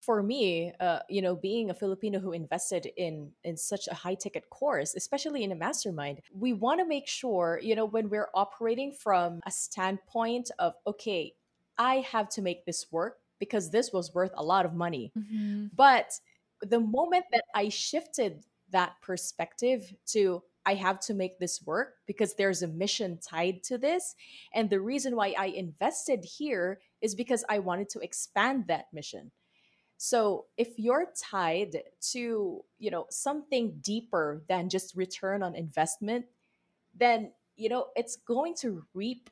for me, uh, you know, being a Filipino who invested in in such a high ticket course, especially in a mastermind, we want to make sure, you know, when we're operating from a standpoint of okay, I have to make this work because this was worth a lot of money. Mm-hmm. But the moment that I shifted that perspective to I have to make this work because there's a mission tied to this. And the reason why I invested here is because I wanted to expand that mission. So if you're tied to, you know, something deeper than just return on investment, then, you know, it's going to reap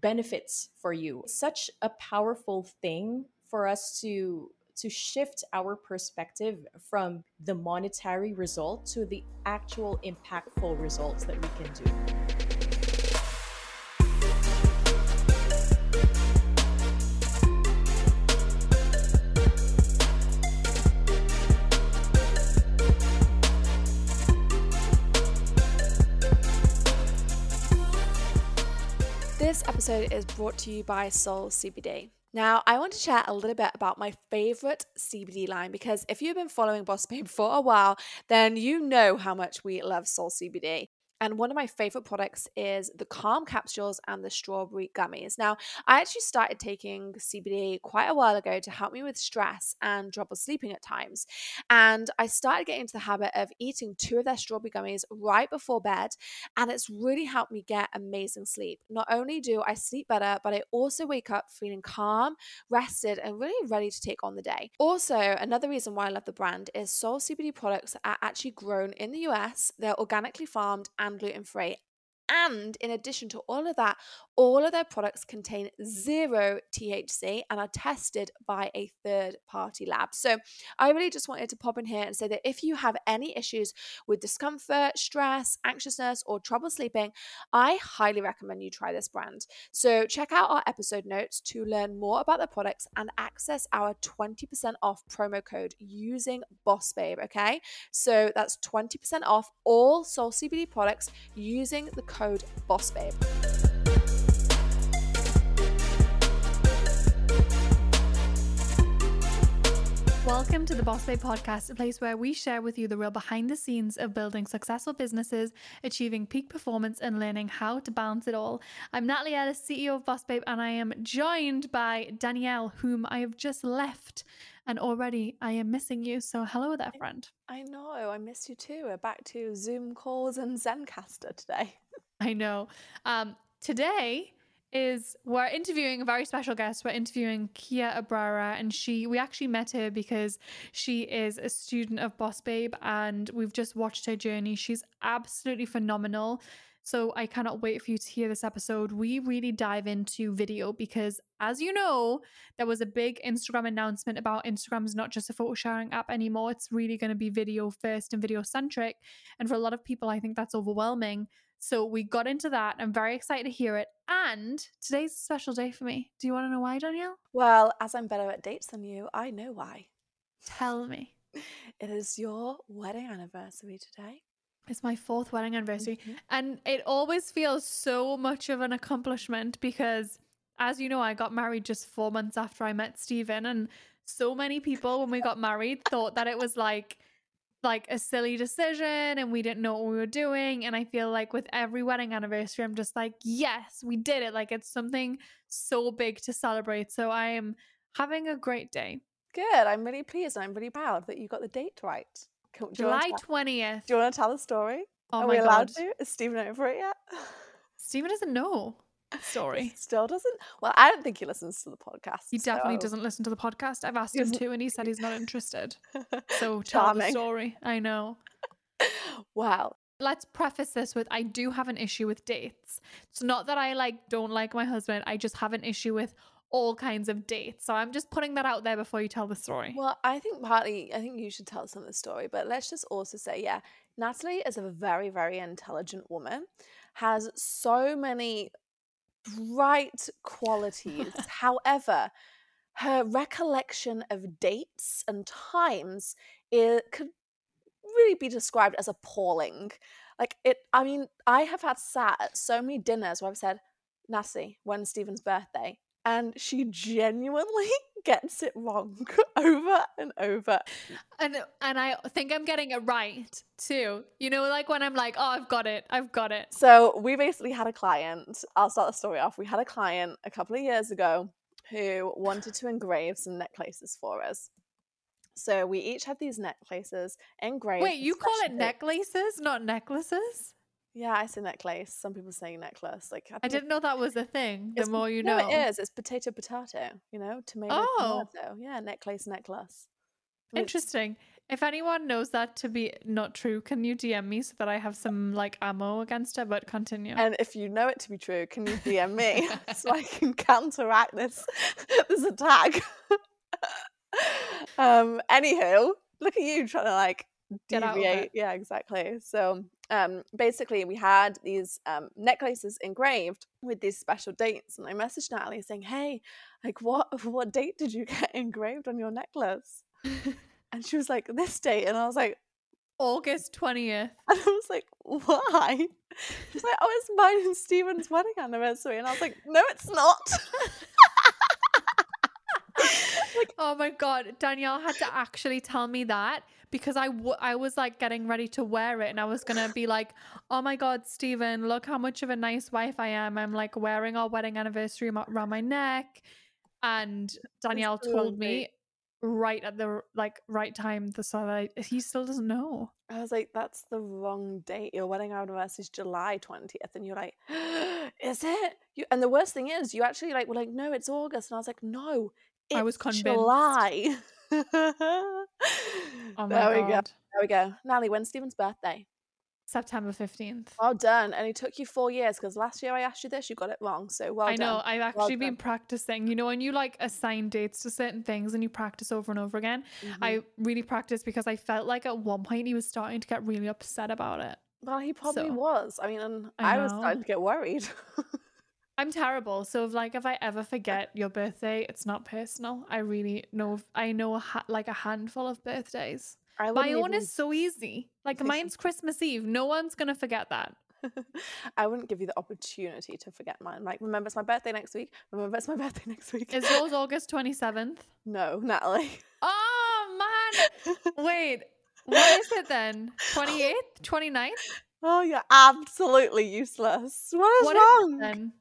benefits for you. Such a powerful thing for us to to shift our perspective from the monetary result to the actual impactful results that we can do. Episode is brought to you by Soul CBD. Now, I want to share a little bit about my favorite CBD line because if you've been following Boss Babe for a while, then you know how much we love Soul CBD. And one of my favorite products is the Calm capsules and the strawberry gummies. Now, I actually started taking CBD quite a while ago to help me with stress and trouble sleeping at times. And I started getting into the habit of eating two of their strawberry gummies right before bed. And it's really helped me get amazing sleep. Not only do I sleep better, but I also wake up feeling calm, rested, and really ready to take on the day. Also, another reason why I love the brand is Soul CBD products are actually grown in the US, they're organically farmed and gluten free. And in addition to all of that, all of their products contain zero THC and are tested by a third party lab. So I really just wanted to pop in here and say that if you have any issues with discomfort, stress, anxiousness, or trouble sleeping, I highly recommend you try this brand. So check out our episode notes to learn more about the products and access our 20% off promo code using Boss Babe. Okay. So that's 20% off all Soul CBD products using the code Boss Babe. Welcome to the Boss Babe podcast, a place where we share with you the real behind the scenes of building successful businesses, achieving peak performance, and learning how to balance it all. I'm Natalie Ellis, CEO of Boss Babe, and I am joined by Danielle, whom I have just left. And already I am missing you. So, hello there, friend. I know, I miss you too. We're back to Zoom calls and Zencastr today. I know. Um, today, is we're interviewing a very special guest. We're interviewing Kia Abrera, and she we actually met her because she is a student of Boss Babe, and we've just watched her journey. She's absolutely phenomenal. So I cannot wait for you to hear this episode. We really dive into video because, as you know, there was a big Instagram announcement about Instagram is not just a photo sharing app anymore. It's really going to be video first and video centric. And for a lot of people, I think that's overwhelming. So we got into that. I'm very excited to hear it. And today's a special day for me. Do you want to know why, Danielle? Well, as I'm better at dates than you, I know why. Tell me. It is your wedding anniversary today. It's my fourth wedding anniversary. And it always feels so much of an accomplishment because, as you know, I got married just four months after I met Stephen. And so many people, when we got married, thought that it was like, like a silly decision and we didn't know what we were doing. And I feel like with every wedding anniversary, I'm just like, yes, we did it. Like it's something so big to celebrate. So I am having a great day. Good. I'm really pleased I'm really proud that you got the date right. Can- do you wanna July 20th. Do you want to tell the story? Oh Are we allowed God. to? Is Stephen over it yet? Stephen doesn't know the story. Still doesn't. Well, I don't think he listens to the podcast. He definitely so- doesn't listen to the podcast. I've asked him to, and he said he's not interested. So tell the Charming. story. I know. Wow. Let's preface this with I do have an issue with dates. It's not that I like don't like my husband. I just have an issue with all kinds of dates. So I'm just putting that out there before you tell the story. Well, I think partly, I think you should tell some of the story, but let's just also say, yeah, Natalie is a very, very intelligent woman, has so many bright qualities. However, her recollection of dates and times it could really be described as appalling. Like it, I mean, I have had sat at so many dinners where I've said, Natalie, when's Stephen's birthday? And she genuinely gets it wrong over and over. And uh, and I think I'm getting it right too. You know, like when I'm like, oh, I've got it, I've got it. So we basically had a client. I'll start the story off. We had a client a couple of years ago who wanted to engrave some necklaces for us. So we each had these necklaces engraved. Wait, you call it necklaces, not necklaces? Yeah, I say necklace. Some people say necklace. Like I think didn't know that was a thing. The more you no, know. it is. It's potato, potato. You know, tomato, Oh. tomato. Yeah, necklace, necklace. I mean, Interesting. If anyone knows that to be not true, can you DM me so that I have some like ammo against it? But continue. And if you know it to be true, can you DM me so I can counteract this this attack? um. Anywho, look at you trying to like Get out of deviate. Yeah, exactly. So, um, basically, we had these um necklaces engraved with these special dates, and I messaged Natalie saying, "Hey, like, what what date did you get engraved on your necklace?" And she was like, "This date," and I was like, August 20th. and I was like, why? She's like, oh, it's mine and Stephen's wedding anniversary. And I was like, no, it's not. Oh my god, Danielle had to actually tell me that because I, w- I was like getting ready to wear it and I was gonna be like, oh my god, Stephen, look how much of a nice wife I am. I'm like wearing our wedding anniversary around my neck, and Danielle wrong told me right at the like right time the so that I, he still doesn't know. I was like, that's the wrong date. Your wedding anniversary is July 20th. And you're like, is it? You, and the worst thing is, you actually like were like, no, it's August. And I was like, no, I was convinced. July. Oh my there we god, go. There we go. Natalie, when's Stephen's birthday? September fifteenth. Well done. And it took you four years because last year I asked you this, you got it wrong. So well I know. done. I've actually been done. practicing. You know, when you like assign dates to certain things and you practice over and over again, Mhm. I really practiced because I felt like at one point he was starting to get really upset about it. Well, he probably So- was. I mean, and I I, was know. starting to get worried. I'm terrible. So if like if I ever forget your birthday, it's not personal. I really know. I know ha- like a handful of birthdays. I My own is so easy. Like mine's Christmas Eve. No one's gonna forget that. I wouldn't give you the opportunity to forget mine. Like, remember it's my birthday next week. Remember it's my birthday next week. Is yours August twenty seventh? no, Natalie. Oh man. Wait. What is it then? 28th? 29th? oh, you're absolutely useless. What is What is wrong? then?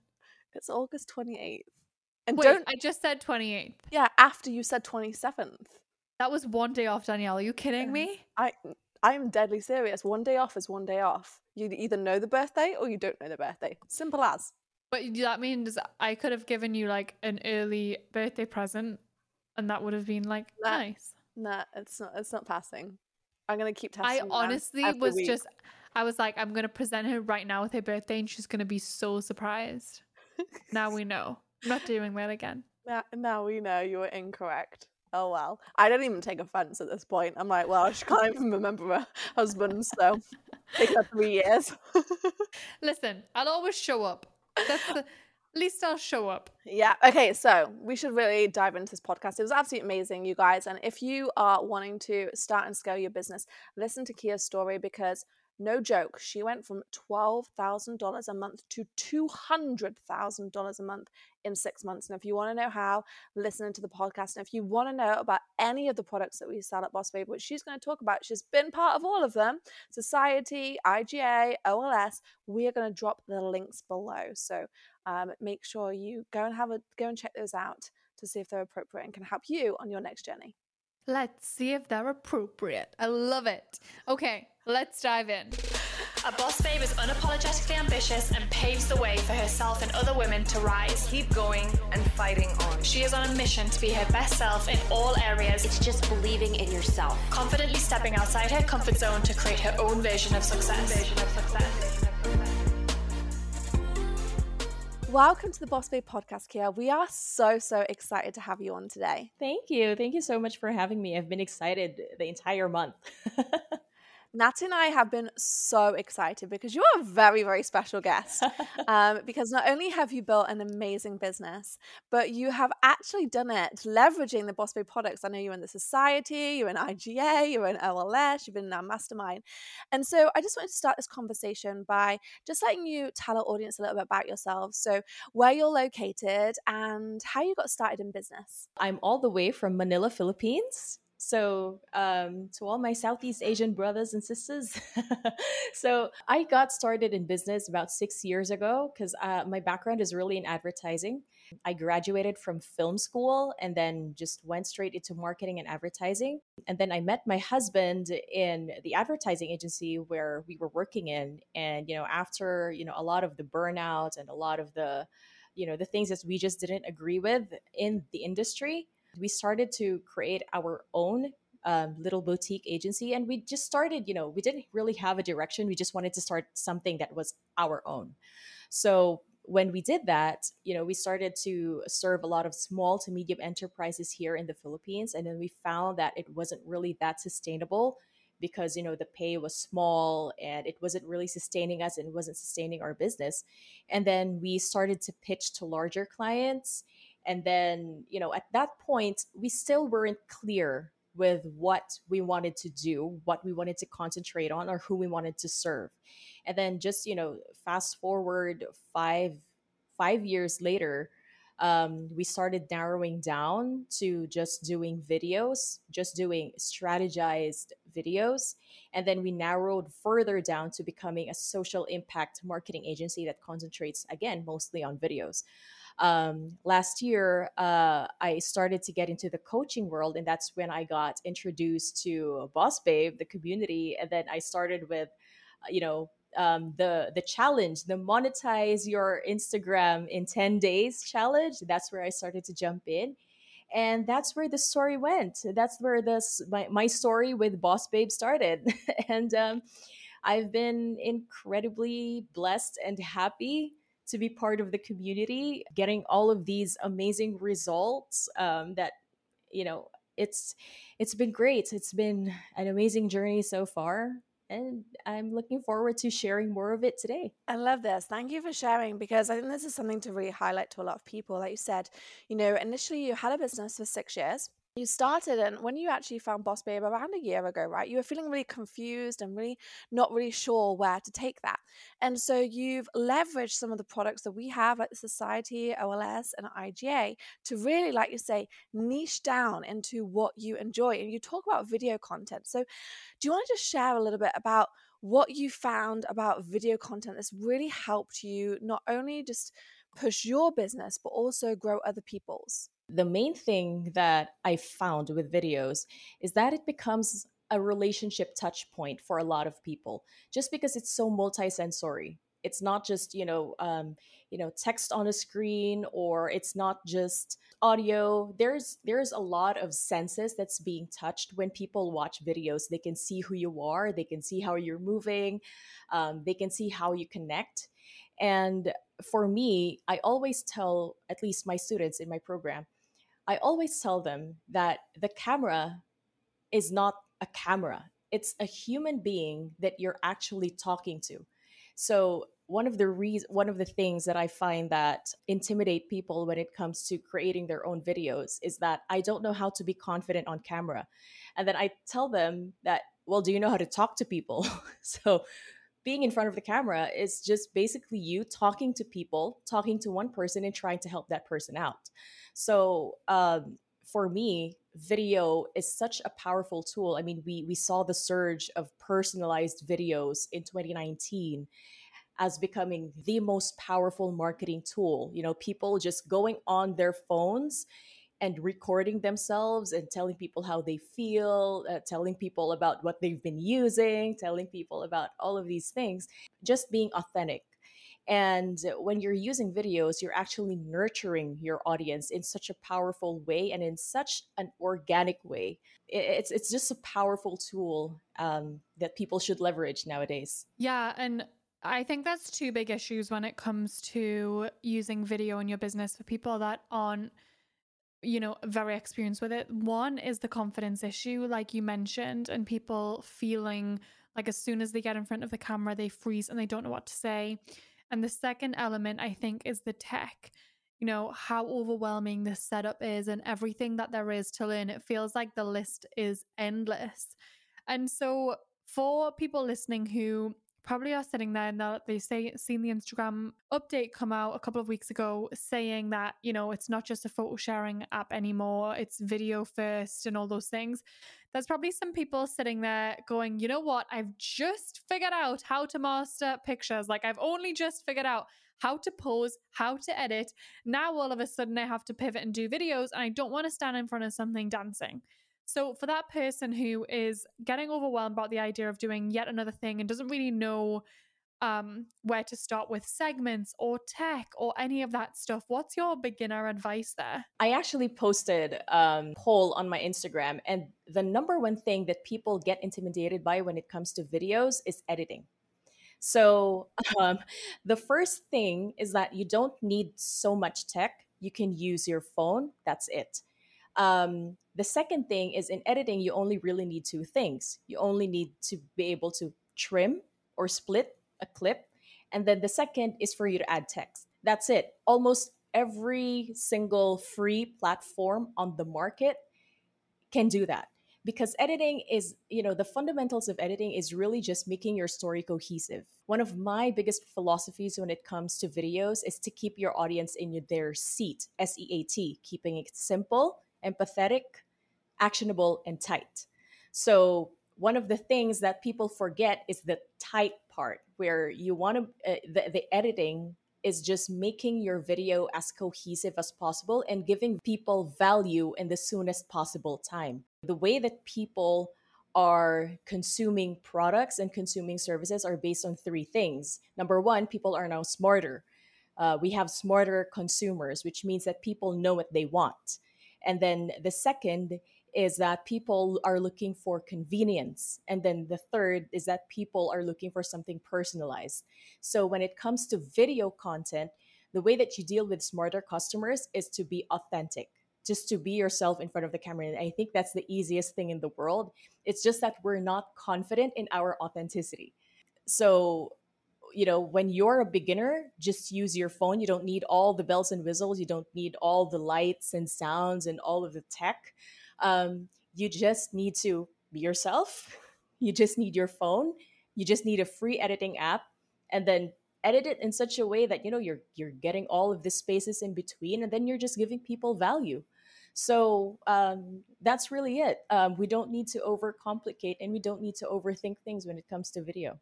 It's August 28th. And Wait, don't, I just said 28th. yeah, after you said 27th. That was one day off, Danielle. Are you kidding me? I, I'm deadly serious. One day off is one day off. You either know the birthday or you don't know the birthday. Simple as. But that means I could have given you like an early birthday present and that would have been like Nah. nice. Nah, it's not. It's not passing. I'm gonna keep testing. I honestly was week. just I was like, I'm gonna present her right now with her birthday and she's gonna be so surprised. Now we know. I'm not doing that again. Now, now we know you were incorrect. Oh well. I don't even take offense at this point. I'm like, well, she can't even remember her husband, so take that three years. Listen, I'll always show up. That's the at least I'll show up. yeah. Okay. So we should really dive into this podcast. It was absolutely amazing, you guys. And if you are wanting to start and scale your business, listen to Kia's story because no joke, she went from twelve thousand dollars a month to two hundred thousand dollars a month in six months. And if you want to know how, listen to the podcast. And if you want to know about any of the products that we sell at Boss Babe, which she's going to talk about, she's been part of all of them Society, IGA, OLS. We are going to drop the links below. So um, make sure you go and have a go and check those out to see if they're appropriate and can help you on your next journey. Let's see if they're appropriate. I love it. Okay, let's dive in. A boss babe is unapologetically ambitious and paves the way for herself and other women to rise. Keep going and fighting on. She is on a mission to be her best self in all areas, It's just believing in yourself. confidently stepping outside her comfort zone to create her own version of success. Version of success. Welcome to the Boss Babe podcast, Kia. We are so so excited to have you on today. Thank you. Thank you so much for having me. I've been excited the entire month. Natty and I have been so excited because you are a very, very special guest. um, because not only have you built an amazing business, but you have actually done it leveraging the Boss Babe products. I know you're in the Society, you're in IGA, you're in OLS, you've been in our mastermind. And so I just wanted to start this conversation by just letting you tell our audience a little bit about yourself. So, where you're located and how you got started in business. I'm all the way from Manila, Philippines. So, um, to all my Southeast Asian brothers and sisters, so I got started in business about six years ago because uh, my background is really in advertising. I graduated from film school and then just went straight into marketing and advertising. And then I met my husband in the advertising agency where we were working in. And, you know, after, you know, a lot of the burnout and a lot of the, you know, the things that we just didn't agree with in the industry, we started to create our own um, little boutique agency and we just started you know we didn't really have a direction we just wanted to start something that was our own. So when we did that you know we started to serve a lot of small to medium enterprises here in the philippines and then we found that it wasn't really that sustainable because you know the pay was small and it wasn't really sustaining us and it wasn't sustaining our business. And then we started to pitch to larger clients and then, you know, at that point, we still weren't clear with what we wanted to do, what we wanted to concentrate on, or who we wanted to serve. And then just, you know, fast forward five five years later, um, we started narrowing down to just doing videos, just doing strategized videos. And then we narrowed further down to becoming a social impact marketing agency that concentrates, again, mostly on videos um, last year uh, i started to get into the coaching world and that's when i got introduced to boss babe the community and then i started with uh, you know um, the the challenge the monetize your instagram in 10 days challenge. That's where i started to jump in and that's where the story went. That's where this my, my story with boss babe started and um, i've been incredibly blessed and happy to be part of the community, getting all of these amazing results um, that, you know, it's it's been great. It's been an amazing journey so far and I'm looking forward to sharing more of it today. I love this. Thank you for sharing because I think this is something to really highlight to a lot of people. Like you said, you know, initially you had a business for six years you started and when you actually found boss babe around a year ago right you were feeling really confused and really not really sure where to take that. And so you've leveraged some of the products that we have like the society ols and iga to really like you say niche down into what you enjoy. And you talk about video content. So do you want to just share a little bit about what you found about video content that's really helped you not only just push your business but also grow other people's the main thing that I found with videos is that it becomes a relationship touch point for a lot of people just because it's so multisensory. It's not just, you know, um, you know, text on a screen or it's not just audio. There's there's a lot of senses that's being touched when people watch videos. They can see who you are, they can see how you're moving, um, they can see how you connect. And for me, I always tell at least my students in my program, I always tell them that the camera is not a camera, it's a human being that you're actually talking to. So, one of the re- one of the things that I find that intimidate people when it comes to creating their own videos is that I don't know how to be confident on camera. And then I tell them that, well, do you know how to talk to people? so being in front of the camera is just basically you talking to people, talking to one person and trying to help that person out. So um, for me, video is such a powerful tool. I mean, we we saw the surge of personalized videos in 2019 as becoming the most powerful marketing tool. You know, people just going on their phones and recording themselves and telling people how they feel, uh, telling people about what they've been using, telling people about all of these things, just being authentic. And when you're using videos, you're actually nurturing your audience in such a powerful way and in such an organic way. It's it's just a powerful tool um, that people should leverage nowadays. Yeah, and I think that's two big issues when it comes to using video in your business for people that aren't you know, very experienced with it. One is the confidence issue, like you mentioned, and people feeling Like as soon as they get in front of the camera, they freeze and they don't know what to say. And the second element, I think, is the tech. You know, how overwhelming this setup is and everything that there is to learn. It feels like the list is endless. And so, for people listening who probably are sitting there and they say seen the Instagram update come out a couple of weeks ago saying that you know it's not just a photo sharing app anymore it's video first and all those things. There's probably some people sitting there going you know what? I've just figured out how to master pictures. Like I've only just figured out how to pose how to edit. Now all of a sudden I have to pivot and do videos and I don't want to stand in front of something dancing so, for that person who is getting overwhelmed about the idea of doing yet another thing and doesn't really know um, where to start with segments or tech or any of that stuff, what's your beginner advice there? I actually posted a um, poll on my Instagram, and the number one thing that people get intimidated by when it comes to videos is editing. So, um, the first thing is that you don't need so much tech. You can use your phone, that's it. Um, the second thing is in editing, you only really need two things. You only need to be able to trim or split a clip. And then the second is for you to add text. That's it. Almost every single free platform on the market can do that because editing is you know the fundamentals of editing is really just making your story cohesive one of my biggest philosophies when it comes to videos is to keep your audience in their seat s-e-a-t keeping it simple empathetic, actionable, and tight. So, one of the things that people forget is the tight part, where you want to, uh, the, the editing is just making your video as cohesive as possible and giving people value in the soonest possible time. The way that people are consuming products and consuming services are based on three things. Number one, people are now smarter. Uh, we have smarter consumers, which means that people know what they want. And then the second is that people are looking for convenience. And then the third is that people are looking for something personalized. So when it comes to video content, the way that you deal with smarter customers is to be authentic, just to be yourself in front of the camera. And I think that's the easiest thing in the world. It's just that we're not confident in our authenticity. So you know when you're a beginner just use your phone. You don't need all the bells and whistles. You don't need all the lights and sounds and all of the tech. Um, you just need to be yourself. You just need your phone. You just need a free editing app and then edit it in such a way that you know you're you're getting all of the spaces in between and then you're just giving people value. So um, that's really it. Um, we don't need to overcomplicate and we don't need to overthink things when it comes to video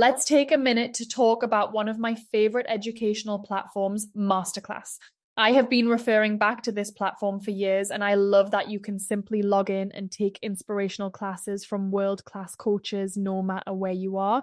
Let's take a minute to talk about one of my favorite educational platforms, Masterclass. I have been referring back to this platform for years, and I love that you can simply log in and take inspirational classes from world class coaches no matter where you are.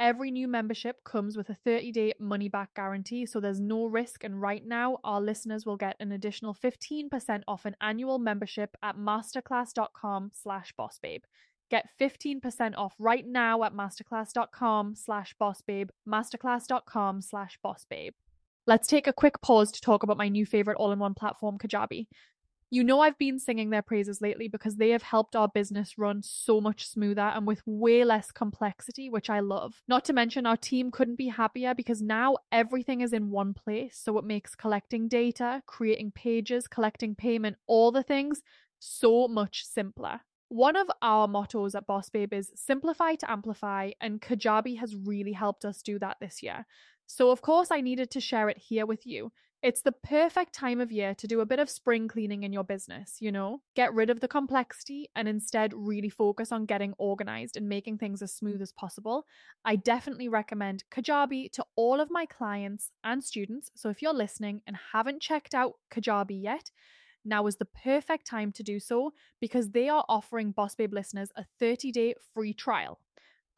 Every new membership comes with a 30 day money back guarantee, so there's no risk. And right now, our listeners will get an additional 15% off an annual membership at masterclass.com slash bossbabe. Get 15% off right now at masterclass.com slash bossbabe, masterclass.com slash bossbabe. Let's take a quick pause to talk about my new favorite all in one platform, Kajabi. You know, I've been singing their praises lately because they have helped our business run so much smoother and with way less complexity, which I love. Not to mention, our team couldn't be happier because now everything is in one place. So it makes collecting data, creating pages, collecting payment, all the things so much simpler. One of our mottos at Boss Babe is simplify to amplify, and Kajabi has really helped us do that this year. So, of course, I needed to share it here with you. It's the perfect time of year to do a bit of spring cleaning in your business, you know? Get rid of the complexity and instead really focus on getting organized and making things as smooth as possible. I definitely recommend Kajabi to all of my clients and students. So if you're listening and haven't checked out Kajabi yet, now is the perfect time to do so because they are offering Boss Babe listeners a 30-day free trial.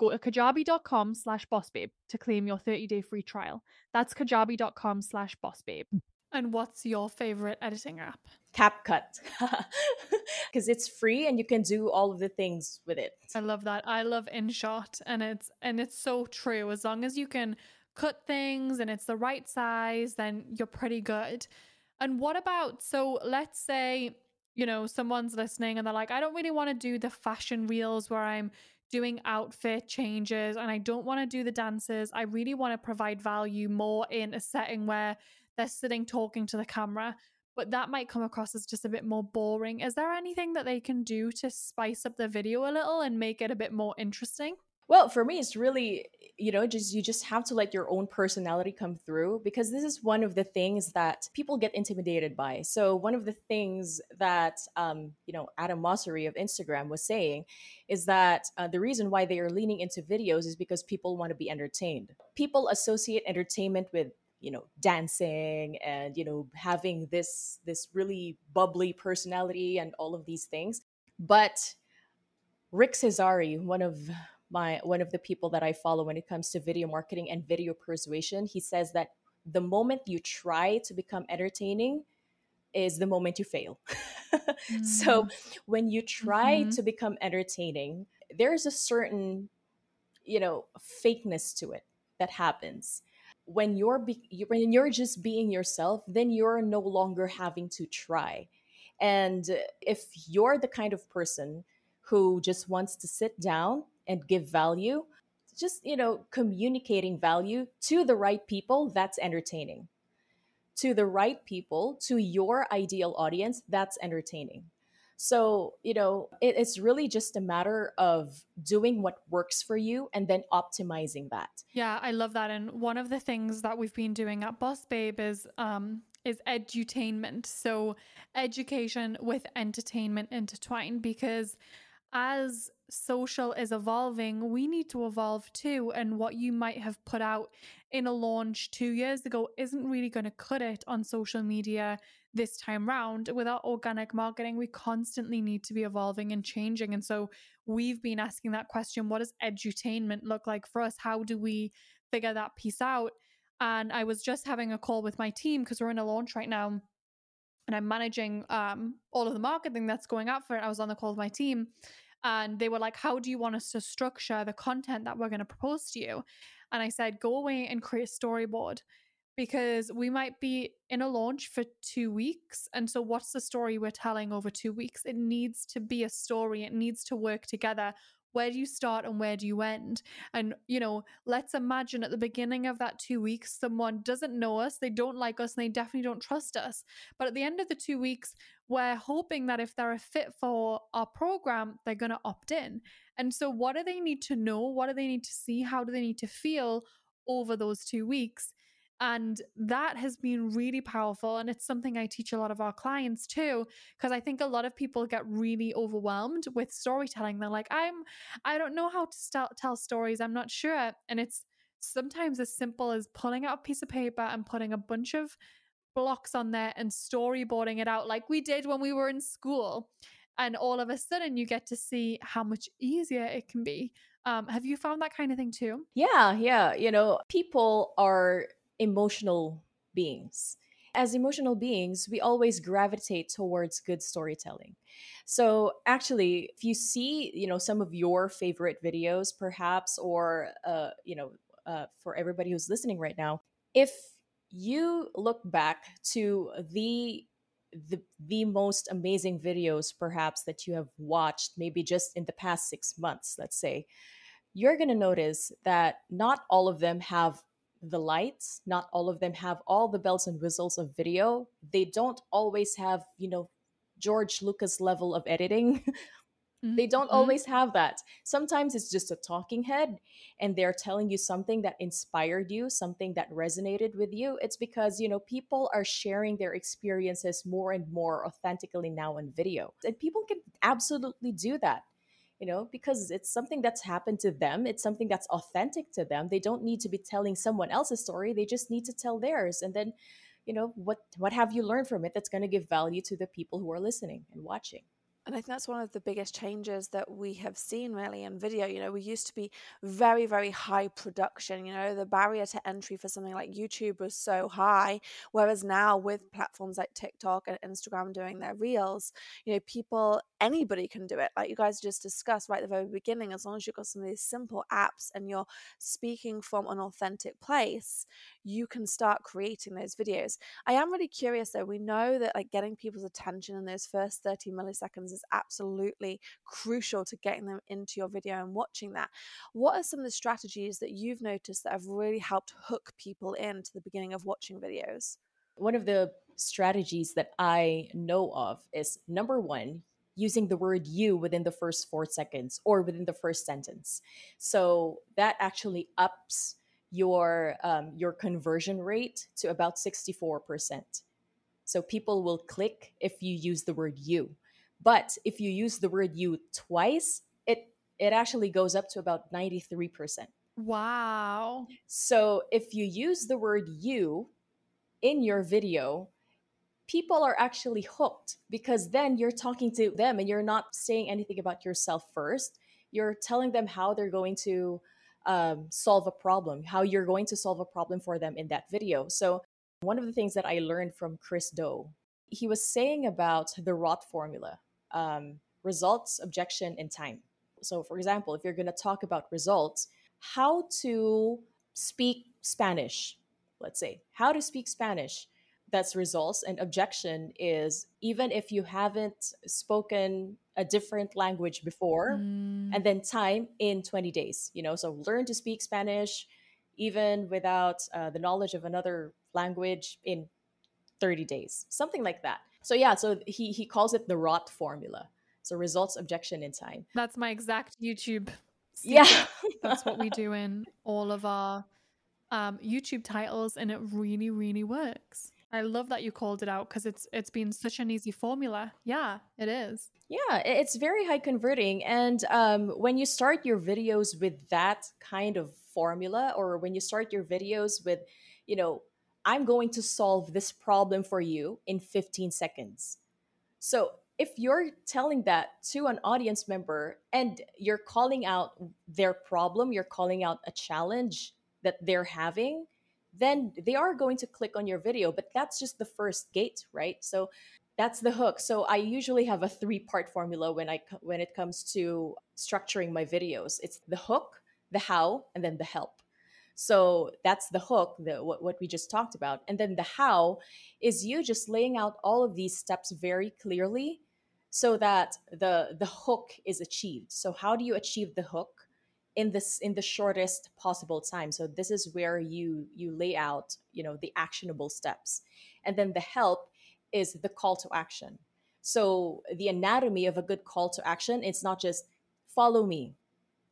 Go to kajabi.com slash bossbabe to claim your 30-day free trial. That's kajabi.com slash bossbabe. Mm. And what's your favorite editing app? CapCut. Because it's free and you can do all of the things with it. I love that. I love InShot and it's and it's so true. As long as you can cut things and it's the right size, then you're pretty good. And what about so let's say, you know, someone's listening and they're like, I don't really want to do the fashion reels where I'm doing outfit changes and I don't want to do the dances. I really want to provide value more in a setting where they're sitting talking to the camera, but that might come across as just a bit more boring. Is there anything that they can do to spice up the video a little and make it a bit more interesting? Well, for me, it's really, you know, just you just have to let your own personality come through because this is one of the things that people get intimidated by. So one of the things that, um, you know, Adam Mosseri of Instagram was saying is that uh, the reason why they are leaning into videos is because people want to be entertained. People associate entertainment with you know dancing and you know having this this really bubbly personality and all of these things but rick cesari one of my one of the people that I follow when it comes to video marketing and video persuasion. He says that the moment you try to become entertaining is the moment you fail. mm. So when you try mm-hmm. to become entertaining, there's a certain you know fakeness to it that happens when you're be- when you're just being yourself then you're no longer having to try and if you're the kind of person who just wants to sit down and give value just you know communicating value to the right people that's entertaining. To the right people to your ideal audience that's entertaining. So you know it, it's really just a matter of doing what works for you and then optimizing that. Yeah i love that and one of the things that we've been doing at boss babe is um is edutainment. So education with entertainment intertwined because as social is evolving, we need to evolve too. And what you might have put out in a launch two years ago isn't really going to cut it on social media this time round. Without organic marketing, we constantly need to be evolving and changing. And so we've been asking that question what does edutainment look like for us? How do we figure that piece out? And I was just having a call with my team because we're in a launch right now and I'm managing um, all of the marketing that's going out for it. I was on the call with my team and they were like, How do you want us to structure the content that we're going to propose to you? And I said, Go away and create a storyboard because we might be in a launch for two weeks. And so, what's the story we're telling over two weeks? It needs to be a story, it needs to work together where do you start and where do you end? And, you know, let's imagine at the beginning of that two weeks, someone doesn't know us, they don't like us, and they definitely don't trust us. But at the end of the two weeks, we're hoping that if they're a fit for our program, they're going to opt in. And so, what do they need to know? What do they need to see? How do they need to feel over those two weeks? And that has been really powerful. And it's something I teach a lot of our clients too, because I think a lot of people get really overwhelmed with storytelling. They're like, I'm, I don't know how to st- tell stories. I'm not sure. And it's sometimes as simple as pulling out a piece of paper and putting a bunch of blocks on there and storyboarding it out like we did when we were in school. And all of a sudden, you get to see how much easier it can be. Um, have you found that kind of thing too? Yeah, yeah. You know, people are emotional beings. As emotional beings, we always gravitate towards good storytelling. So, actually, if you see, you know, some of your favorite videos, perhaps, or, uh, you know, uh, for everybody who's listening right now, if you look back to the the the most amazing videos perhaps that you have watched maybe just in the past 6 months let's say you're going to notice that not all of them have the lights not all of them have all the bells and whistles of video they don't always have you know george lucas level of editing They don't Mhm. always have that. Sometimes it's just a talking head and they're telling you something that inspired you, something that resonated with you. It's because, you know, people are sharing their experiences more and more authentically now in video. And people can absolutely do that. You know, because it's something that's happened to them. It's something that's authentic to them. They don't need to be telling someone else's story. They just need to tell theirs. And then, you know, what what have you learned from it that's going to give value to the people who are listening and watching? And I think that's one of the biggest changes that we have seen really in video. You know, we used to be very, very high production. You know, the barrier to entry for something like YouTube was so high. Whereas now, with platforms like TikTok and Instagram doing their reels, you know, people, anybody can do it. Like you guys just discussed right at the very beginning, as long as you've got some of these simple apps and you're speaking from an authentic place, you can start creating those videos. I am really curious though. We know that like getting people's attention in those first 30 milliseconds is absolutely crucial to getting them into your video and watching that. What are some of the strategies that you've noticed that have really helped hook people in to the beginning of watching videos? One of the strategies that I know of is number one, using the word you within the first four seconds or within the first sentence. So that actually ups your um, your conversion rate to about 64%. So people will click if you use the word you. But if you use the word you twice, it it actually goes up to about 93%. Wow. So if you use the word you in your video, people are actually hooked because then you're talking to them and you're not saying anything about yourself first. You're telling them how they're going to um, solve a problem, how you're going to solve a problem for them in that video. So, one of the things that I learned from Chris Do, he was saying about the ROT formula um, results, objection, and time. So, for example, if you're going to talk about results, how to speak Spanish, let's say, how to speak Spanish. That's results. And objection is even if you haven't spoken a different language before, Mm. and then time in 20 days, you know, so learn to speak Spanish even without uh, the knowledge of another language in 30 days, something like that. So, yeah, so he, he calls it the ROT formula. So, results, objection, and time. That's my exact YouTube. Yeah. That's what we do in all of our um, YouTube titles, and it really, really works. I love that you called it out because it's it's been such an easy formula. Yeah, it is. Yeah, it's very high converting. And um, when you start your videos with that kind of formula, or when you start your videos with, you know, I'm going to solve this problem for you in 15 seconds. So if you're telling that to an audience member and you're calling out their problem, you're calling out a challenge that they're having, then they are going to click on your video. But that's just the first gate, right? So that's the hook. So I usually have a three-part formula when I when it comes to structuring my videos. It's the hook, the how, and then the help. So that's the hook, the what, what we just talked about. And then the how is you just laying out all of these steps very clearly so that the the hook is achieved. So how do you achieve the hook in this in the shortest possible time? So this is where you you lay out, you know, the actionable steps. And then the help is the call to action. So the anatomy of a good call to action, it's not just follow me,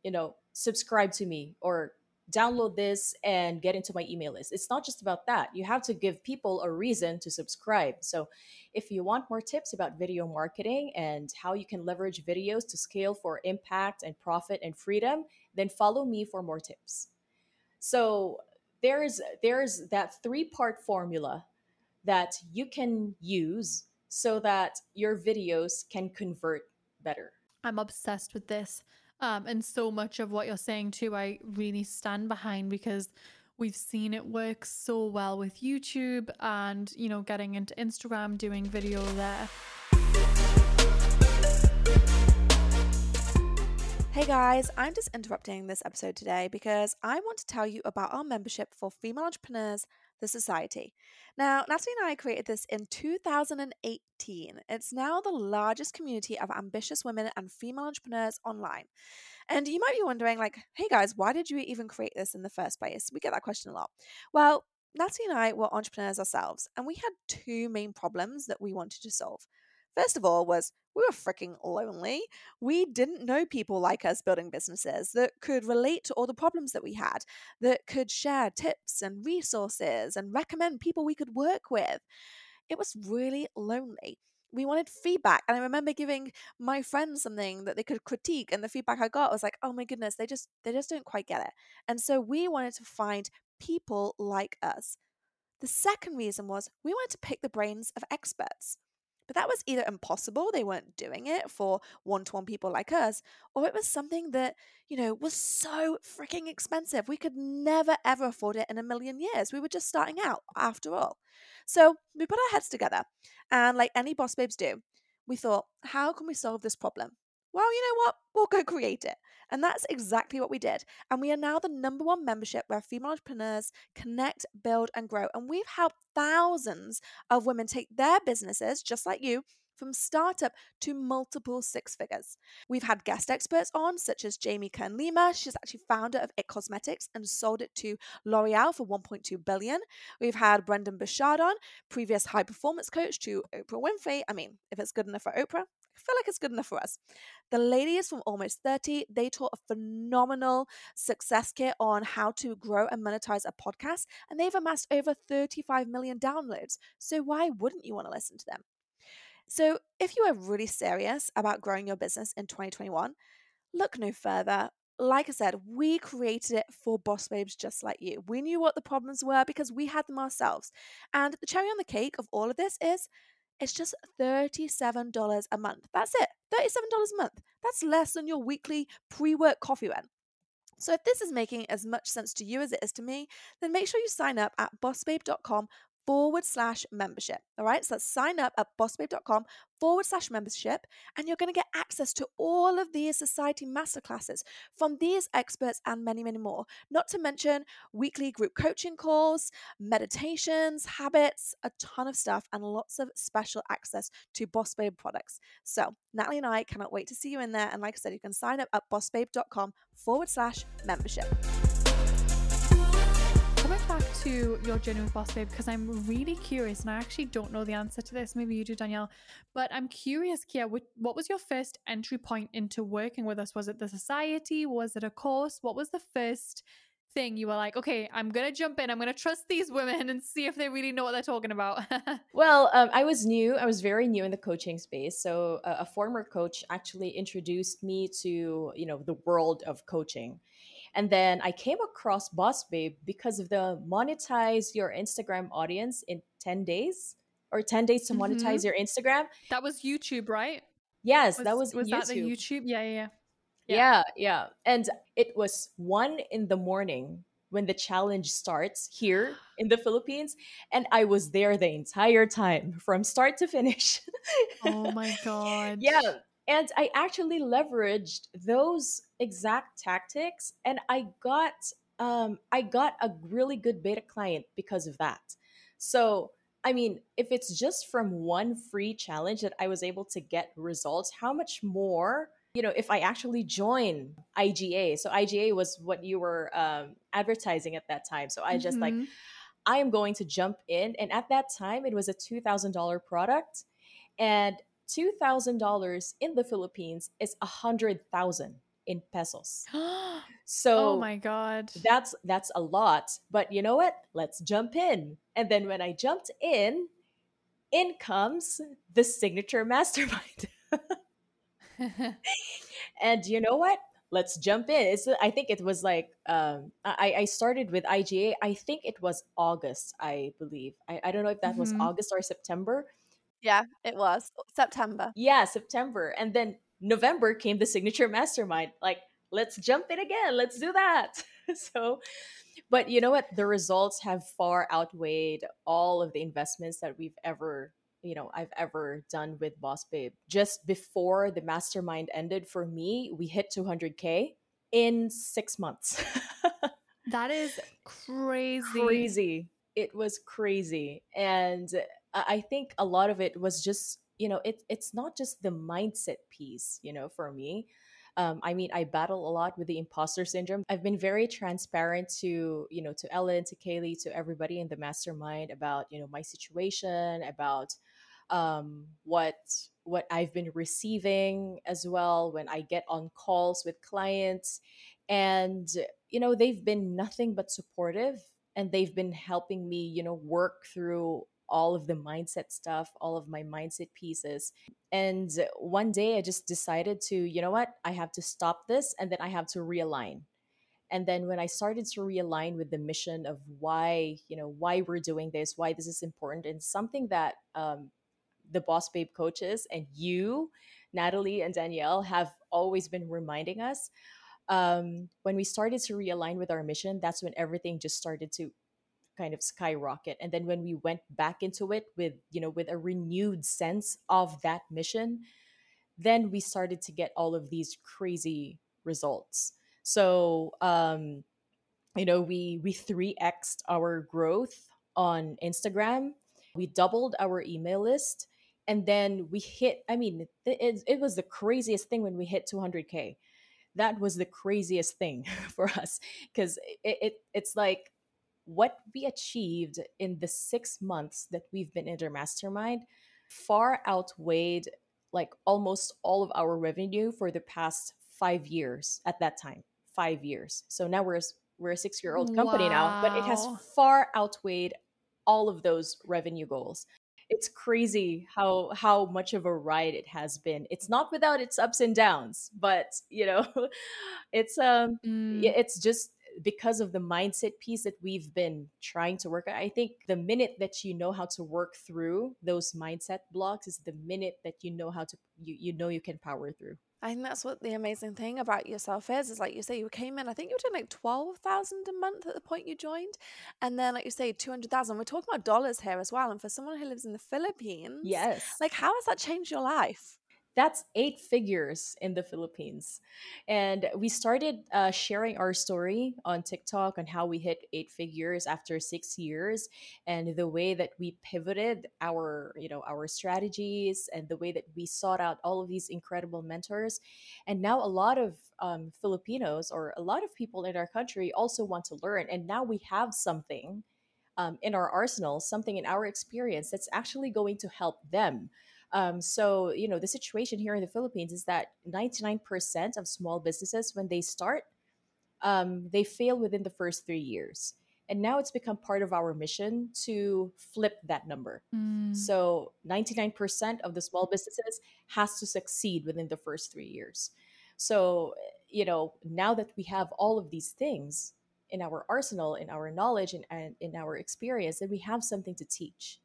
you know, subscribe to me or download this and get into my email list. It's not just about that. You have to give people a reason to subscribe. So, if you want more tips about video marketing and how you can leverage videos to scale for impact and profit and freedom, then follow me for more tips. So, there's there's that three-part formula that you can use so that your videos can convert better. I'm obsessed with this. Um, and so much of what you're saying too, I really stand behind because we've seen it work so well with YouTube and, you know, getting into Instagram, doing video there. Hey guys, I'm just interrupting this episode today because I want to tell you about our membership for female entrepreneurs, the Society. Now, Natalie and I created this in 2018. It's now the largest community of ambitious women and female entrepreneurs online. And you might be wondering, like, hey guys, why did you even create this in the first place? We get that question a lot. Well, Natalie and I were entrepreneurs ourselves, and we had two main problems that we wanted to solve. First of all, was we were freaking lonely. We didn't know people like us building businesses that could relate to all the problems that we had, that could share tips and resources and recommend people we could work with. It was really lonely. We wanted feedback. And I remember giving my friends something that they could critique, and the feedback I got was like, oh my goodness, they just they just don't quite get it. And so we wanted to find people like us. The second reason was we wanted to pick the brains of experts. But that was either impossible, they weren't doing it for one to one people like us, or it was something that, you know, was so freaking expensive. We could never, ever afford it in a million years. We were just starting out after all. So we put our heads together, and like any boss babes do, we thought, how can we solve this problem? Well, you know what? We'll go create it. And that's exactly what we did. And we are now the number one membership where female entrepreneurs connect, build, and grow. And we've helped thousands of women take their businesses, just like you, from startup to multiple six figures. We've had guest experts on, such as Jamie Kern Lima. She's actually founder of IT Cosmetics and sold it to L'Oreal for 1.2 billion. We've had Brendon Burchard on, previous high performance coach to Oprah Winfrey. I mean, if it's good enough for Oprah, feel like it's good enough for us. The lady is from Almost 30, they taught a phenomenal success kit on how to grow and monetize a podcast, and they've amassed over 35 million downloads. So why wouldn't you want to listen to them? So if you are really serious about growing your business in 2021, look no further. Like I said, we created it for boss babes just like you. We knew what the problems were because we had them ourselves. And the cherry on the cake of all of this is it's just $37 a month. That's it. $37 a month. That's less than your weekly pre work coffee rent. So if this is making as much sense to you as it is to me, then make sure you sign up at bossbabe.com forward slash membership. All right, so let's sign up at bossbabe.com forward slash membership, and you're going to get access to all of these society masterclasses from these experts and many, many more. Not to mention weekly group coaching calls, meditations, habits, a ton of stuff, and lots of special access to Boss Babe products. So, Natalie and I cannot wait to see you in there. And like I said, you can sign up at bossbabe.com forward slash membership back to your journey with Boss Babe because I'm really curious and I actually don't know the answer to this. Maybe you do, Danielle. But I'm curious, Kia, what, was your first entry point into working with us? Was it the society? Was it a course? What was the first thing you were like, okay, I'm going to jump in. I'm going to trust these women and see if they really know what they're talking about? well, um, I was new. I was very new in the coaching space. So a former coach actually introduced me to, you know, the world of coaching. And then I came across Boss Babe because of the monetize your Instagram audience in 10 days or 10 days to monetize mm-hmm. your Instagram. That was YouTube, right? Yes, was, that was Was YouTube. that the YouTube? Yeah, yeah, yeah. Yeah, yeah. And it was one in the morning when the challenge starts here in the Philippines. And I was there the entire time from start to finish. oh my God. Yeah. And I actually leveraged those exact tactics and I got um, I got a really good beta client because of that. So, I mean, if it's just from one free challenge that I was able to get results, how much more, you know, if I actually join IGA? So, IGA was what you were um, advertising at that time. So, I just mm-hmm. like, I am going to jump in. And at that time, it was a $2,000 product. And $2,000 in the Philippines is a 100,000 in pesos. so Oh my god. That's that's a lot. But you know what? Let's jump in. And then when I jumped in, in comes the signature mastermind. and you know what? Let's jump in. It's I think it was like um, I, I started with IGA. I think it was August, I believe. I, I don't know if that mm-hmm. was August or September. Yeah, it was oh, September. Yeah, September. And then November came the signature mastermind. Like, let's jump in again. Let's do that. so, but you know what? The results have far outweighed all of the investments that we've ever, you know, I've ever done with Boss Babe. Just before the mastermind ended for me, we hit 200K in six months. that is crazy. Crazy. It was crazy. And I think a lot of it was just you know it, it's not just the mindset piece you know for me um, i mean i battle a lot with the imposter syndrome i've been very transparent to you know to ellen to kaylee to everybody in the mastermind about you know my situation about um, what what I've been receiving as well when I get on calls with clients. And, you know, they've been nothing but supportive and they've been helping me, you know, work through all of the mindset stuff, all of my mindset pieces. And one day I just decided to, you know what, I have to stop this and then I have to realign. And then when I started to realign with the mission of why, you know, why we're doing this, why this is important, and something that um, the Boss Babe coaches and you, Natalie and Danielle, have always been reminding us. Um, when we started to realign with our mission, that's when everything just started to kind of skyrocket. And then when we went back into it with, you know, with a renewed sense of that mission, then we started to get all of these crazy results. So, um, you know, we we 3xed our growth on Instagram. We doubled our email list and then we hit i mean it, it was the craziest thing when we hit 200k that was the craziest thing for us because it, it, it's like what we achieved in the six months that we've been in their mastermind far outweighed like almost all of our revenue for the past five years at that time five years so now we're we're a six year old company wow. now but it has far outweighed all of those revenue goals it's crazy how how much of a ride it has been it's not without its ups and downs but you know it's um mm. it's just because of the mindset piece that we've been trying to work i think the minute that you know how to work through those mindset blocks is the minute that you know how to you, you know you can power through I think that's what the amazing thing about yourself is. Is like you say, you came in. I think you were doing like twelve thousand a month at the point you joined, and then like you say, two hundred thousand. We're talking about dollars here as well. And for someone who lives in the Philippines, yes, like how has that changed your life? That's eight figures in the Philippines. And we started uh, sharing our story on TikTok on how we hit eight figures after six years and the way that we pivoted our, you know, our strategies and the way that we sought out all of these incredible mentors. And now a lot of um, Filipinos or a lot of people in our country also want to learn. And now we have something um, in our arsenal, something in our experience that's actually going to help them um, so, you know, the situation here in the Philippines is that 99% of small businesses, when they start, um, they fail within the first three years. And now it's become part of our mission to flip that number. Mm. So 99% of the small businesses has to succeed within the first three years. So, you know, now that we have all of these things in our arsenal, in our knowledge, and, and in our experience, then we have something to teach.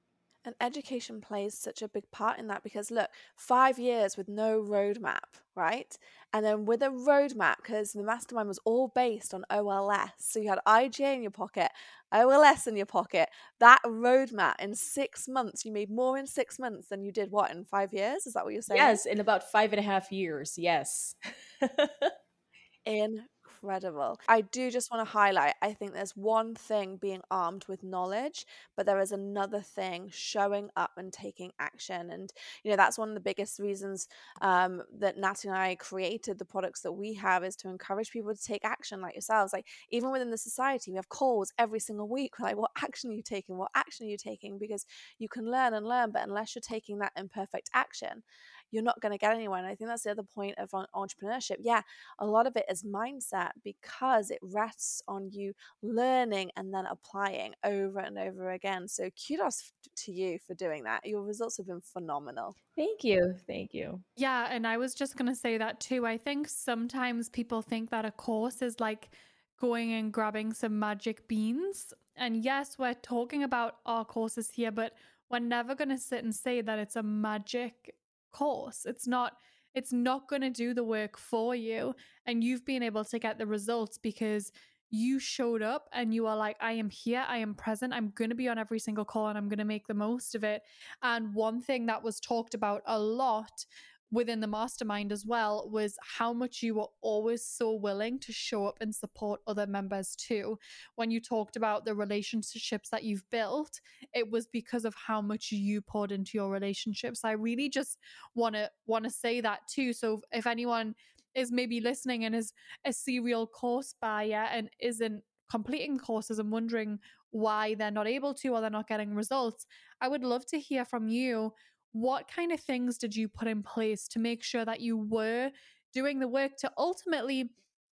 And education plays such a big part in that because look, five years with no roadmap, right? And then with a roadmap, because the mastermind was all based on OLS. So you had IGA in your pocket, OLS in your pocket. That roadmap in six months, you made more in six months than you did what in five years? Is that what you're saying? Yes, in about five and a half years. Yes. in incredible. I do just want to highlight I think there's one thing being armed with knowledge, but there is another thing showing up and taking action. And, you know, that's one of the biggest reasons um, that Natalie and I created the products that we have is to encourage people to take action like yourselves. Like, even within the society, we have calls every single week. Like, what action are you taking? What action are you taking? Because you can learn and learn, but unless you're taking that imperfect action, you're not going to get anywhere. And I think that's the other point of entrepreneurship. Yeah, a lot of it is mindset because it rests on you learning and then applying over and over again. So kudos to you for doing that. Your results have been phenomenal. Thank you. Thank you. Yeah. And I was just going to say that too. I think sometimes people think that a course is like, going and grabbing some magic beans. And yes, we're talking about our courses here, but we're never going to sit and say that it's a magic course. It's not it's not going to do the work for you and you've been able to get the results because you showed up and you are like I am here, I am present, I'm going to be on every single call and I'm going to make the most of it. And one thing that was talked about a lot within the mastermind as well was how much you were always so willing to show up and support other members too. When you talked about the relationships that you've built, it was because of how much you poured into your relationships. I really just want to want to say that too. So if anyone is maybe listening and is a serial course buyer and isn't completing courses and wondering why they're not able to or they're not getting results, I would love to hear from you what kind of things did you put in place to make sure that you were doing the work to ultimately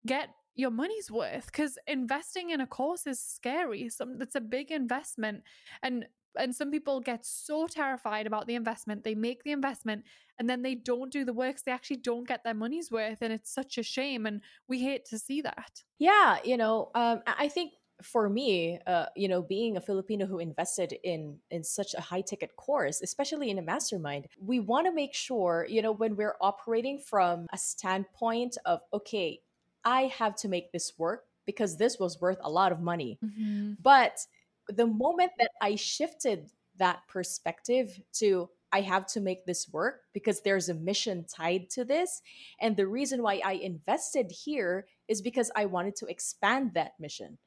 get your money's worth? Because investing in a course is scary. Some it's a big investment and and some people get so terrified about the investment they make the investment and then they don't do the work so they actually don't get their money's worth and it's such a shame and we hate to see that. Yeah, you know, um, I I think for me, uh, you know, being a Filipino who invested in in such a high ticket course, especially in a mastermind, we want to make sure, you know, when we're operating from a standpoint of okay, I have to make this work because this was worth a lot of money. mm-hmm. But the moment that I shifted that perspective to I have to make this work because there's a mission tied to this. And the reason why I invested here is because I wanted to expand that mission.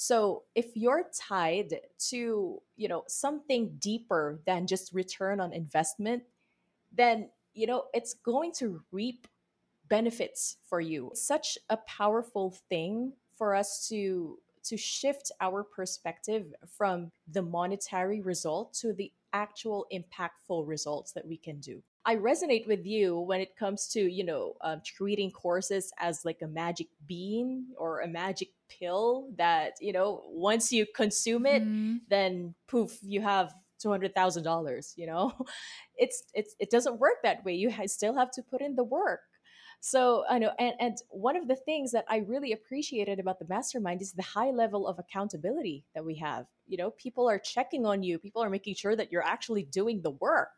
So if you're tied to, you know, something deeper than just return on investment, then, you know, it's going to reap benefits for you. It's such a powerful thing for us to to shift our perspective from the monetary result to the actual impactful results that we can do. I resonate with you when it comes to, you know, um, treating courses as like a magic bean or a magic pill that, you know, once you consume it, Mm-hmm. then poof, you have $200,000, you know? It's it's it doesn't work that way. You ha- still have to put in the work. So I know, and and one of the things that I really appreciated about the mastermind is the high level of accountability that we have. You know, people are checking on you. People are making sure that you're actually doing the work.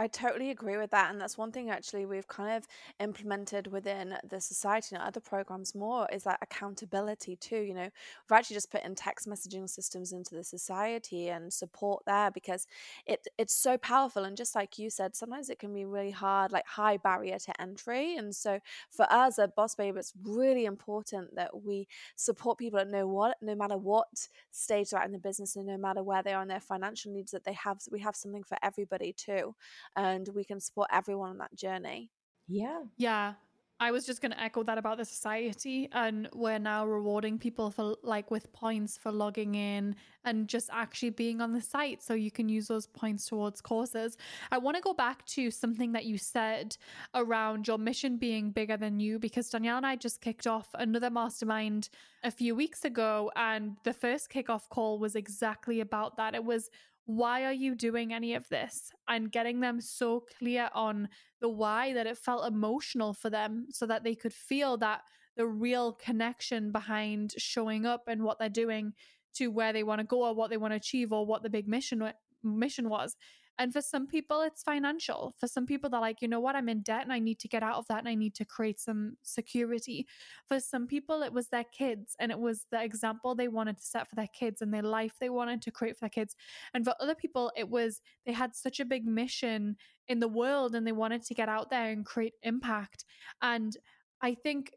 I totally agree with that. And that's one thing actually we've kind of implemented within the society and other programs more is that accountability too. You know, we've actually just put in text messaging systems into the society and support there because it it's so powerful. And just like you said, sometimes it can be really hard, like high barrier to entry. And so for us at Boss Babe, it's really important that we support people at know what no matter what stage they're at in the business and no matter where they are in their financial needs, that they have we have something for everybody too and we can support everyone on that journey. Yeah. Yeah. I was just going to echo that about the society and we're now rewarding people for like with points for logging in and just actually being on the site so you can use those points towards courses. I want to go back to something that you said around your mission being bigger than you because Danielle and I just kicked off another mastermind a few weeks ago and the first kickoff call was exactly about that. It was why are you doing any of this? And getting them so clear on the why that it felt emotional for them so that they could feel that the real connection behind showing up and what they're doing to where they want to go or what they want to achieve or what the big mission mission was and for some people it's financial. For some people they're like you know what? I'm in debt and i need to get out of that and i need to create some security. For some people it was their kids and it was the example they wanted to set for their kids and their life they wanted to create for their kids. And for other people it was they had such a big mission in the world and they wanted to get out there and create impact. And i think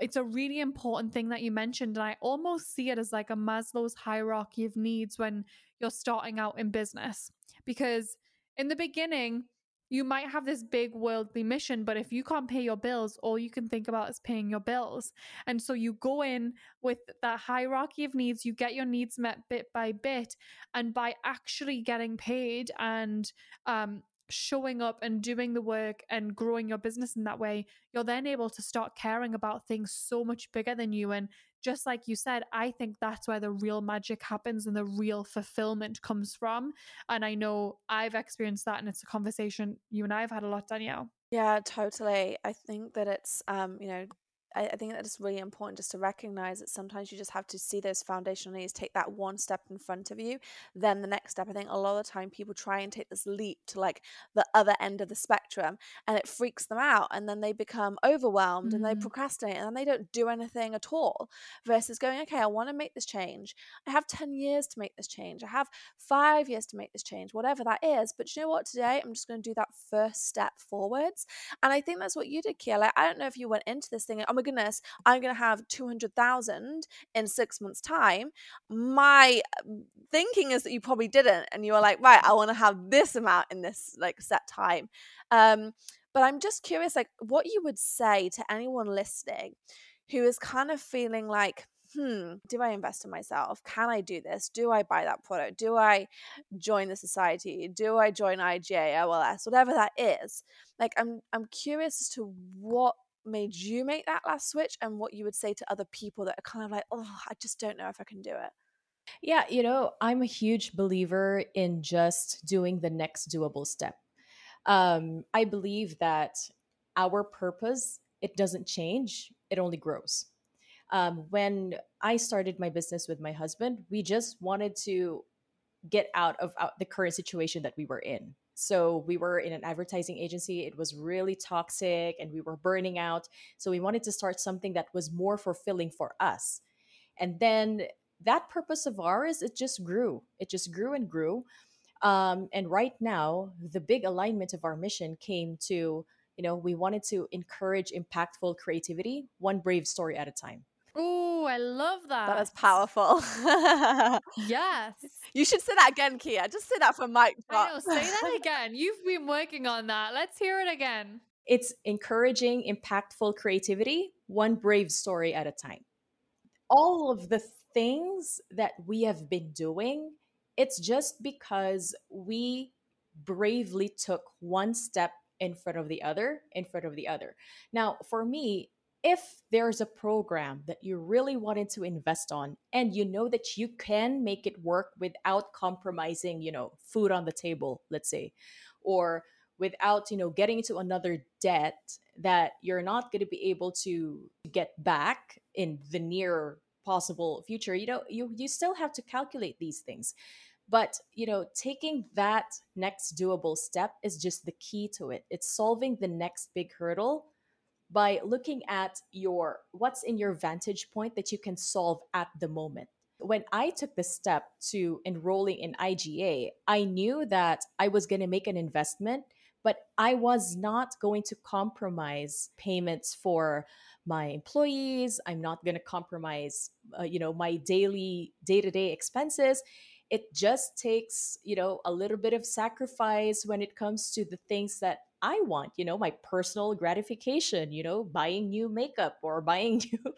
it's a really important thing that you mentioned and i almost see it as like a maslow's hierarchy of needs when you're starting out in business because in the beginning you might have this big worldly mission but if you can't pay your bills all you can think about is paying your bills. And so you go in with that hierarchy of needs you get your needs met bit by bit and by actually getting paid and um, showing up and doing the work and growing your business in that way, you're then able to start caring about things so much bigger than you. And just like you said, I think that's where the real magic happens and the real fulfillment comes from. And I know I've experienced that, and it's a conversation you and I have had a lot, Danielle. Yeah, totally. I think that it's um, you know, I, I think that it's really important just to recognize that sometimes you just have to see those foundational needs, take that one step in front of you, then the next step. I think a lot of the time people try and take this leap to like the other end of the spectrum and it freaks them out and then they become overwhelmed and they Mhm. procrastinate and then they don't do anything at all versus going, okay, I want to make this change. I have 10 years to make this change. I have five years to make this change, whatever that is. But you know what? Today I'm just going to do that first step forwards. And I think that's what you did, Kia. Like, I don't know if you went into this thing, oh my goodness, I'm going to have 200,000 in six months' time. My um, thinking is that you probably didn't. And you were like, right, I want to have this amount in this like set time. Um, but I'm just curious, like, what you would say to anyone listening who is kind of feeling like, hmm, do I invest in myself? Can I do this? Do I buy that product? Do I join the society? Do I join IGA, OLS, whatever that is? Like I'm I'm curious as to what made you make that last switch and what you would say to other people that are kind of like, oh, I just don't know if I can do it. Yeah, you know, I'm a huge believer in just doing the next doable step. Um, I believe that our purpose it doesn't change; it only grows. Um, when I started my business with my husband, we just wanted to get out of out the current situation that we were in. So we were in an advertising agency. It was really toxic and we were burning out. So we wanted to start something that was more fulfilling for us. And then that purpose of ours, it just grew. It just grew and grew. Um, and right now, the big alignment of our mission came to, you know, we wanted to encourage impactful creativity, one brave story at a time. Oh, I love that. That is powerful. Yes. you should say that again, Kia. Just say that for Mike. I know. Say that again. You've been working on that. Let's hear it again. It's encouraging impactful creativity, one brave story at a time. All of the things that we have been doing, it's just because we bravely took one step in front of the other, in front of the other. Now, for me, if there's a program that you really wanted to invest on and you know that you can make it work without compromising you know food on the table let's say or without you know getting into another debt that you're not going to be able to get back in the near possible future you know you you still have to calculate these things. But you know taking that next doable step is just the key to it. It's solving the next big hurdle by looking at your what's in your vantage point that you can solve at the moment. When I took the step to enrolling in IGA, I knew that I was going to make an investment, but I was not going to compromise payments for my employees. I'm not going to compromise, uh, you know, my daily day-to-day expenses it just takes you know a little bit of sacrifice when it comes to the things that i want you know my personal gratification you know buying new makeup or buying new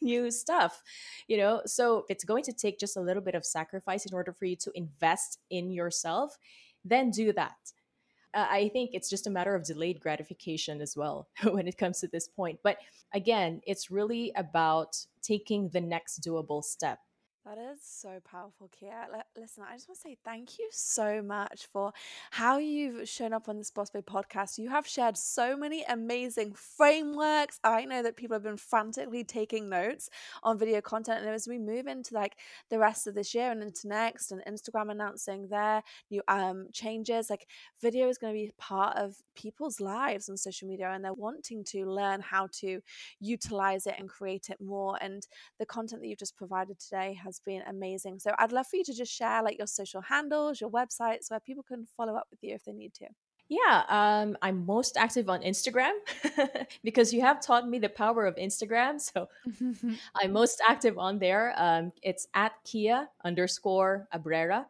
new stuff you know? So it's going to take just a little bit of sacrifice in order for you to invest in yourself then do that. Uh, I think it's just a matter of delayed gratification as well when it comes to this point. But again, it's really about taking the next doable step that is so powerful, Kia. listen, I just want to say thank you so much for how you've shown up on this Boss Babe podcast. You have shared so many amazing frameworks. I know that people have been frantically taking notes on video content. And as we move into like the rest of this year and into next, and Instagram announcing their new um changes, like video is going to be part of people's lives on social media, and they're wanting to learn how to utilize it and create it more. And the content that you've just provided today has been amazing. So I'd love for you to just share like your social handles, your websites, where people can follow up with you if they need to. Yeah, um, I'm most active on Instagram because you have taught me the power of Instagram. So I'm most active on there. Um, it's at Kia underscore Abrera.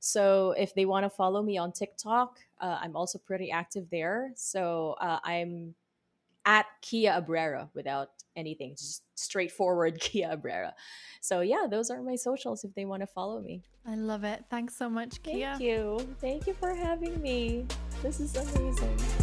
So if they want to follow me on TikTok, uh, I'm also pretty active there. So uh, I'm at Kia Abrera without anything, just straightforward Kia Abrera. So yeah, those are my socials if they want to follow me. I love it. Thanks so much, Kia. Thank you. Thank you for having me. This is amazing.